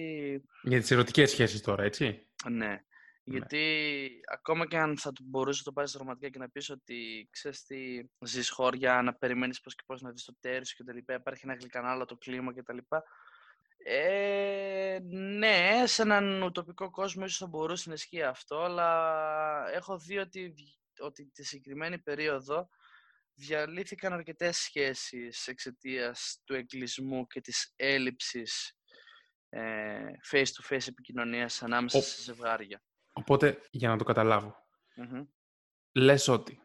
Για τις ερωτικές σχέσεις τώρα, έτσι; Ναι. ναι. Γιατί ακόμα και αν θα μπορούσε να το πάρεις δραματικά και να πεις ότι ξέρεις τι, ζεις χώρια, να περιμένεις πώς και πώς να δεις το τέρις σου και τα λοιπά, υπάρχει ένα γλυκανάλα το κλίμα και τα λοιπά. Ε, ναι, σε έναν ουτοπικό κόσμο ίσως θα μπορούσε να ισχύει αυτό, αλλά έχω δει ότι, ότι τη συγκεκριμένη περίοδο διαλύθηκαν αρκετές σχέσεις εξαιτίας του εγκλισμού και της έλλειψης ε, face-to-face επικοινωνίας ανάμεσα σε ζευγάρια. Οπότε, για να το καταλαβω λες ότι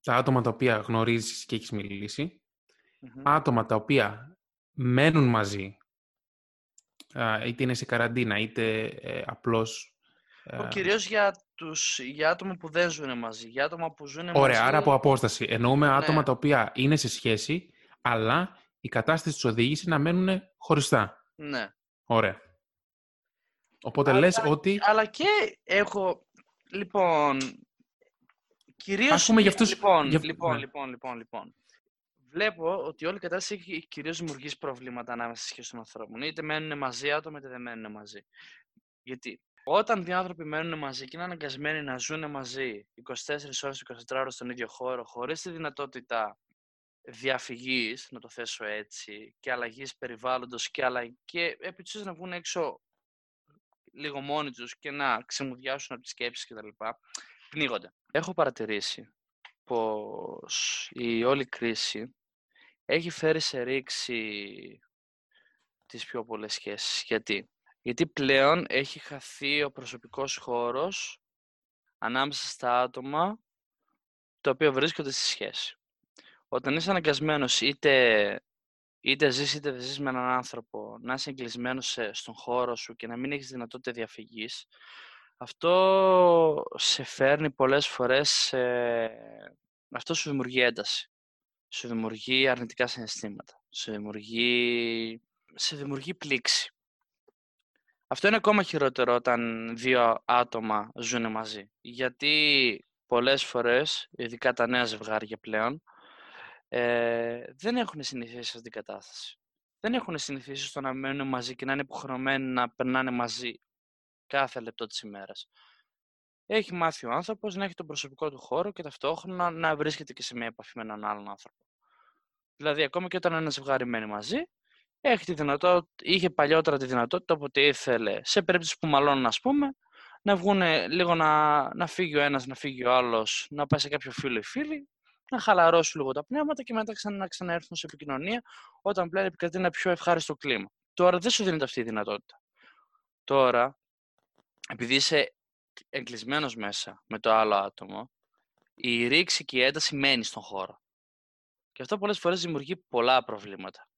τα άτομα τα οποία γνωρίζεις και έχεις άτομα τα οποία μένουν μαζί, είτε είναι σε καραντίνα, είτε ε, απλώς ε, κυρίως για, τους, για άτομα που δεν ζουν μαζί, για άτομα που ζουν μαζί... Ωραία, άρα από απόσταση. Εννοούμε ναι. άτομα τα οποία είναι σε σχέση, αλλά η κατάσταση τους οδήγησε να μένουν χωριστά. Ναι. Ωραία. Οπότε αλλά, λες ότι... Αλλά και έχω... Λοιπόν... Κυρίως... Ας πούμε για αυτούς... Λοιπόν, για... λοιπόν, ναι. λοιπόν, λοιπόν, λοιπόν. Βλέπω ότι όλη η κατάσταση έχει κυρίως δημιουργήσει προβλήματα ανάμεσα στις σχέσεις των ανθρώπων. Είτε μένουν μαζί άτομα, είτε δεν μένουν μαζί. Γιατί όταν δύο άνθρωποι μένουν μαζί και είναι αναγκασμένοι να ζουν μαζί 24 ώρες, 24 ώρες στον ίδιο χώρο, χωρίς τη δυνατότητα διαφυγής, να το θέσω έτσι, και αλλαγής περιβάλλοντος και, αλλα... και επί να βγουν έξω λίγο μόνοι τους και να ξεμουδιάσουν από τις σκέψεις κτλ. Πνίγονται. Έχω παρατηρήσει πως η όλη κρίση έχει φέρει σε ρήξη τις πιο πολλές σχέσεις. Γιατί; Γιατί πλέον έχει χαθεί ο προσωπικός χώρος ανάμεσα στα άτομα τα οποία βρίσκονται στη σχέση. Όταν είσαι αναγκασμένος είτε, είτε ζεις είτε δεν ζεις με έναν άνθρωπο, να είσαι εγκλεισμένος στον χώρο σου και να μην έχεις δυνατότητα διαφυγής, αυτό σε φέρνει πολλές φορές, αυτό σου δημιουργεί ένταση. Σου δημιουργεί αρνητικά συναισθήματα. Σου δημιουργεί σε δημιουργεί πλήξη. Αυτό είναι ακόμα χειρότερο όταν δύο άτομα ζουν μαζί. Γιατί πολλές φορές, ειδικά τα νέα ζευγάρια πλέον, ε, δεν έχουν συνηθίσει σε την κατάσταση. Δεν έχουν συνηθίσει στο να μένουν μαζί και να είναι υποχρεωμένοι να περνάνε μαζί κάθε λεπτό της ημέρας. Έχει μάθει ο άνθρωπος να έχει τον προσωπικό του χώρο και ταυτόχρονα να βρίσκεται και σε μια επαφή με έναν άλλον άνθρωπο. Δηλαδή, ακόμα και όταν ένα ζευγάρι μένει μαζί, έχει τη δυνατότητα, είχε παλιότερα τη δυνατότητα όποτε ήθελε, σε περίπτωση που μαλώνουν, ας πούμε, να βγουν λίγο να, να φύγει ο ένας, να φύγει ο άλλος, να πάει σε κάποιο φίλο ή φίλη, να χαλαρώσουν λίγο τα πνεύματα και μετά ξανά, να ξαναέρθουν σε επικοινωνία όταν πλέον επικρατεί ένα πιο ευχάριστο κλίμα. Τώρα δεν σου δίνεται αυτή η δυνατότητα. Τώρα, επειδή είσαι εγκλεισμένος μέσα με το άλλο άτομο, η ρήξη και η ένταση μένει στον χώρο. Και αυτό πολλές φορές δημιουργεί πολλά προβλήματα.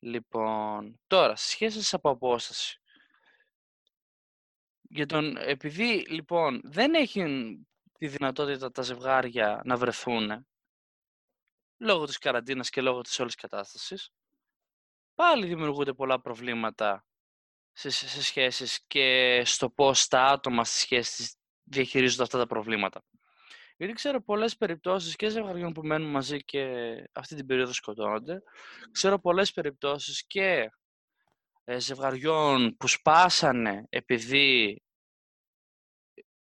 Λοιπόν, τώρα, σχέσεις από απόσταση. Για τον, επειδή, λοιπόν, δεν έχουν τη δυνατότητα τα ζευγάρια να βρεθούν λόγω της καραντίνας και λόγω της όλης κατάστασης, πάλι δημιουργούνται πολλά προβλήματα σε, σε σχέσεις και στο πώς τα άτομα στις σχέσεις διαχειρίζονται αυτά τα προβλήματα. Γιατί ξέρω πολλές περιπτώσεις και ζευγαριών που μένουν μαζί και αυτή την περίοδο σκοτώνονται. Ξέρω πολλές περιπτώσεις και ε, ζευγαριών που σπάσανε επειδή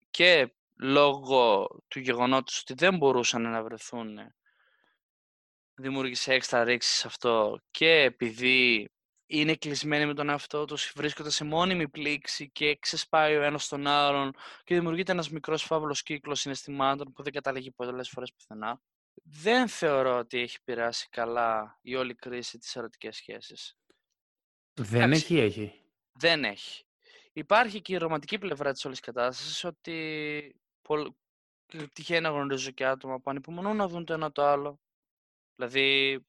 και λόγω του γεγονότος ότι δεν μπορούσαν να βρεθούν δημιούργησε έξτρα ρήξη αυτό και επειδή είναι κλεισμένοι με τον εαυτό τους, βρίσκονται σε μόνιμη πλήξη και ξεσπάει ο ένας τον άλλον και δημιουργείται ένας μικρός φαύλος κύκλος συναισθημάτων που δεν καταλήγει πολλές φορές πουθενά. Δεν θεωρώ ότι έχει πειράσει καλά η όλη κρίση της ερωτικές σχέσεις. Δεν έχει, έχει. Δεν έχει. Υπάρχει και η ρομαντική πλευρά της όλης κατάστασης ότι πολλ... τυχαίνει να γνωρίζω και άτομα που ανυπομονούν να δουν το ένα το άλλο. Δηλαδή,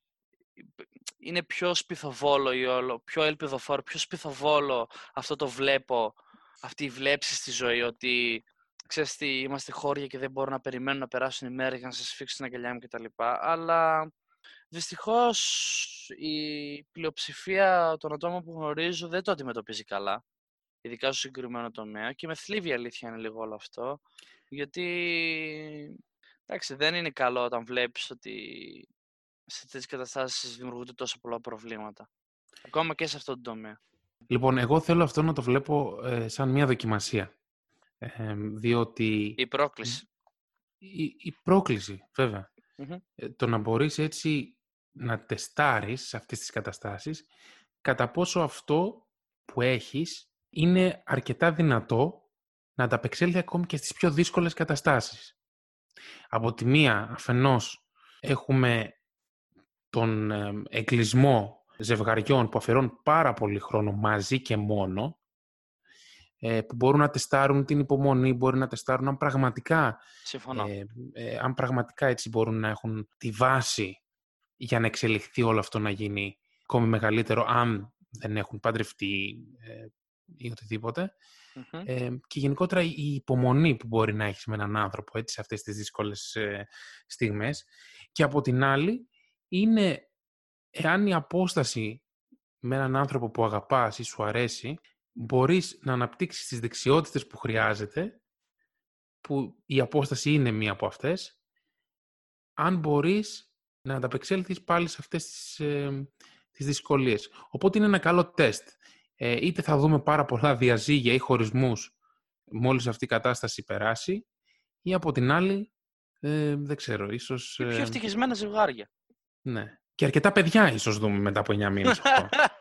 είναι πιο σπιθοβόλο ή όλο, πιο ελπιδοφόρο, πιο σπιθοβόλο αυτό το βλέπω, αυτή η βλέψη στη ζωή, ότι ξέρεις τι, είμαστε χώρια και δεν μπορώ να περιμένω να περάσουν οι μέρες για να σας φίξω την αγκαλιά μου κτλ. Αλλά δυστυχώς η πλειοψηφία των ατόμων που γνωρίζω δεν το αντιμετωπίζει καλά, ειδικά στο συγκεκριμένο τομέα και με θλίβει η αλήθεια είναι λίγο όλο αυτό, γιατί εντάξει, δεν είναι καλό όταν βλέπεις ότι σε τέτοιες καταστάσεις δημιουργούνται τόσο πολλά προβλήματα. Ακόμα και σε αυτό το τομέα. Λοιπόν, εγώ θέλω αυτό να το βλέπω ε, σαν μια δοκιμασία. Ε, διότι... Η πρόκληση. Η, η πρόκληση, ε, το να μπορείς έτσι να τεστάρεις σε αυτές τις καταστάσεις κατά πόσο αυτό που έχεις είναι αρκετά δυνατό να ανταπεξέλθει ακόμη και στις πιο δύσκολες καταστάσεις. Από τη μία, αφενός, έχουμε τον εγκλισμό ζευγαριών που αφαιρώνουν πάρα πολύ χρόνο μαζί και μόνο, ε, που μπορούν να τεστάρουν την υπομονή, μπορεί να τεστάρουν αν πραγματικά, ε, ε, αν πραγματικά έτσι μπορούν να έχουν τη βάση για να εξελιχθεί όλο αυτό να γίνει ακόμη μεγαλύτερο, αν δεν έχουν παντρευτεί ε, ή οτιδήποτε. και γενικότερα η υπομονή που μπορεί να έχεις με έναν άνθρωπο έτσι, σε αυτές τις δύσκολες στιγμές. Και από την άλλη, είναι εάν η απόσταση με έναν άνθρωπο που αγαπάς ή σου αρέσει, μπορείς να αναπτύξεις τις δεξιότητες που χρειάζεται, που η απόσταση είναι μία από αυτές, αν μπορείς να ανταπεξέλθεις πάλι σε αυτές τις, ε, τις δυσκολίες. Οπότε είναι ένα καλό τεστ. Ε, είτε θα δούμε πάρα πολλά διαζύγια ή χωρισμούς μόλις αυτή η κατάσταση περάσει, ή από την άλλη, ε, δεν ξέρω, ίσως... πιο ε, ευτυχισμένα ζευγάρια. Ναι. Και αρκετά παιδιά ίσως δούμε μετά από 9 μήνες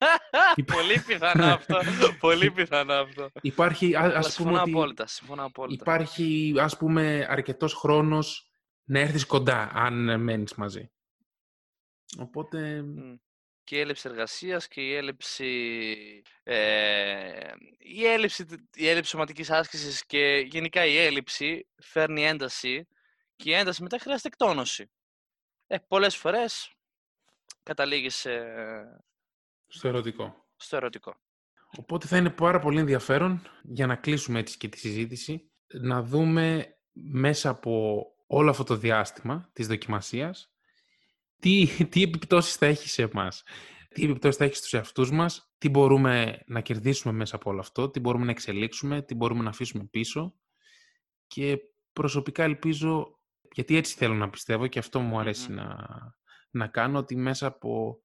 Πολύ πιθανό αυτό. Πολύ πιθανό αυτό. Υπάρχει, ας πούμε, απόλυτα, συμφωνώ απόλυτα. Υπάρχει, ας πούμε, αρκετός χρόνος να έρθεις κοντά, αν μένεις μαζί. Οπότε... Και η έλλειψη εργασίας και η έλλειψη, ε, η έλλειψη, η έλλειψη σωματικής άσκησης και γενικά η έλλειψη φέρνει ένταση και η ένταση μετά χρειάζεται εκτόνωση. Ε, πολλές φορές καταλήγεις στο ερωτικό. Στο ερωτικό. Οπότε θα είναι πάρα πολύ ενδιαφέρον για να κλείσουμε έτσι και τη συζήτηση να δούμε μέσα από όλο αυτό το διάστημα της δοκιμασίας τι, τι επιπτώσεις θα έχει σε εμάς. τι επιπτώσεις θα έχει στους εαυτούς μας, τι μπορούμε να κερδίσουμε μέσα από όλο αυτό, τι μπορούμε να εξελίξουμε, τι μπορούμε να αφήσουμε πίσω και προσωπικά ελπίζω, γιατί έτσι θέλω να πιστεύω και αυτό μου αρεσει να, να κάνω, ότι μέσα από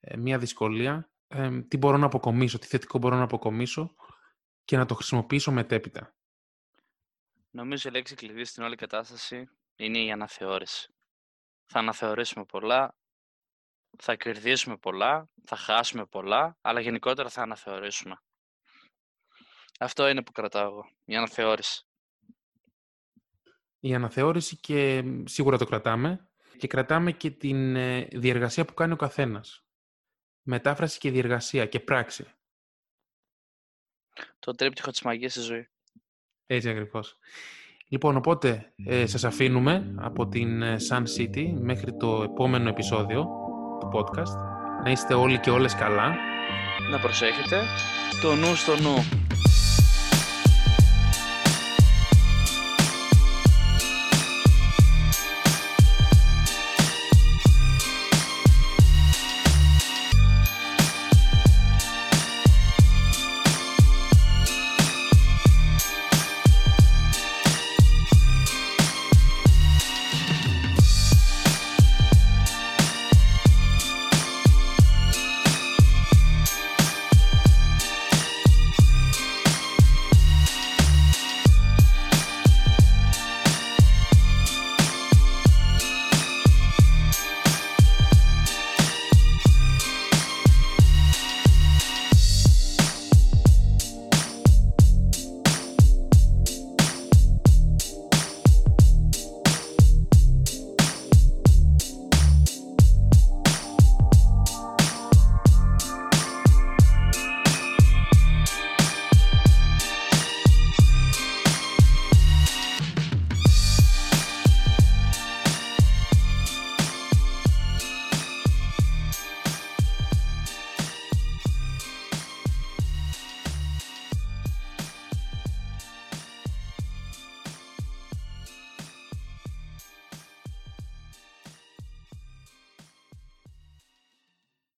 ε, μια δυσκολία ε, τι μπορώ να αποκομίσω, τι θετικό μπορώ να αποκομίσω και να το χρησιμοποιήσω μετέπειτα. Νομίζω η λέξη κλειδί στην όλη κατάσταση είναι η αναθεώρηση. Θα αναθεωρήσουμε πολλά, θα κερδίσουμε πολλά, θα χάσουμε πολλά, αλλά γενικότερα θα αναθεωρήσουμε. Αυτό είναι που κρατάω εγώ, η αναθεώρηση. Η αναθεώρηση και σίγουρα το κρατάμε και κρατάμε και την ε, διεργασία που κάνει ο καθένας. Μετάφραση και διεργασία και πράξη. Το τρίπτυχο της μαγείας στη ζωή. Έτσι ακριβώς. Λοιπόν, οπότε ε, σας αφήνουμε από την ε, Sun City μέχρι το επόμενο επεισόδιο του podcast. Να είστε όλοι και όλες καλά. Να προσέχετε. Το νου στο νου.